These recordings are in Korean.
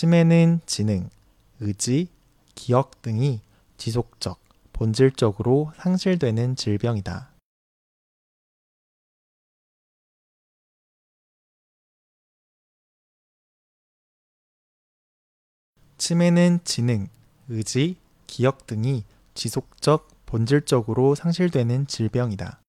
치매는 지능, 의지, 기억 등이 지속적, 본질적으로 상실되는 질병이다. 치매는 지능, 의지, 기억 등이 지속적, 본질적으로 상실되는 질병이다.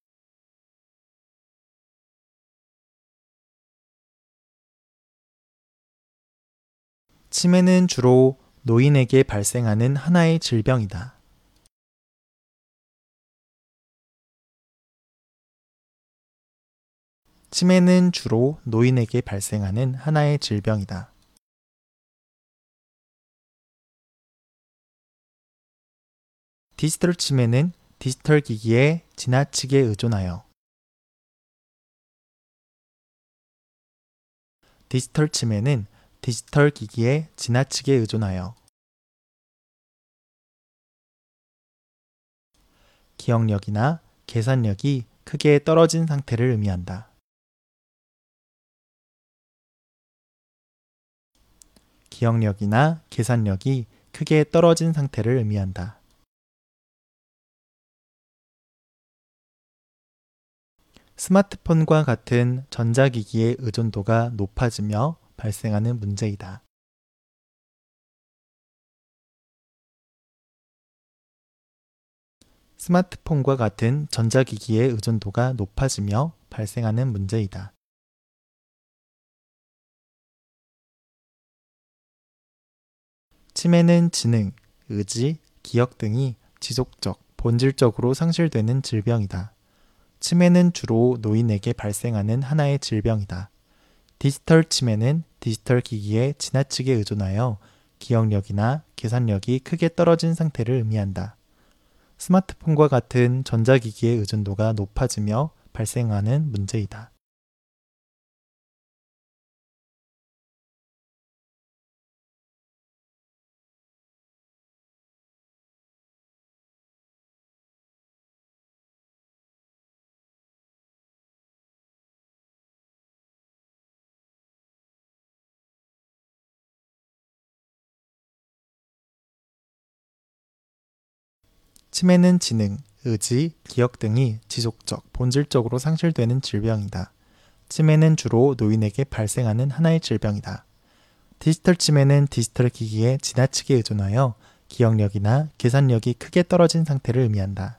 치매는 주로 노인에게 발생하는 하나의 질병이다. 치매는 주로 노인에게 발생하는 하나의 질병이다. 디지털 치매는 디지털 기기에 지나치게 의존하여 디지털 치매는 디지털 기기에 지나치게 의존하여 기억력이나 계산력이 크게 떨어진 상태를 의미한다. 기억력이나 계산력이 크게 떨어진 상태를 의미한다. 스마트폰과 같은 전자기기의 의존도가 높아지며 발생하는 문제이다. 스마트폰과 같은 전자기기의 의존도가 높아지며 발생하는 문제이다. 치매는 지능, 의지, 기억 등이 지속적, 본질적으로 상실되는 질병이다. 치매는 주로 노인에게 발생하는 하나의 질병이다. 디지털 치매는 디지털 기기에 지나치게 의존하여 기억력이나 계산력이 크게 떨어진 상태를 의미한다. 스마트폰과 같은 전자기기의 의존도가 높아지며 발생하는 문제이다. 치매는 지능, 의지, 기억 등이 지속적, 본질적으로 상실되는 질병이다. 치매는 주로 노인에게 발생하는 하나의 질병이다. 디지털 치매는 디지털 기기에 지나치게 의존하여 기억력이나 계산력이 크게 떨어진 상태를 의미한다.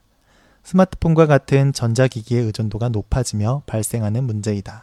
스마트폰과 같은 전자기기의 의존도가 높아지며 발생하는 문제이다.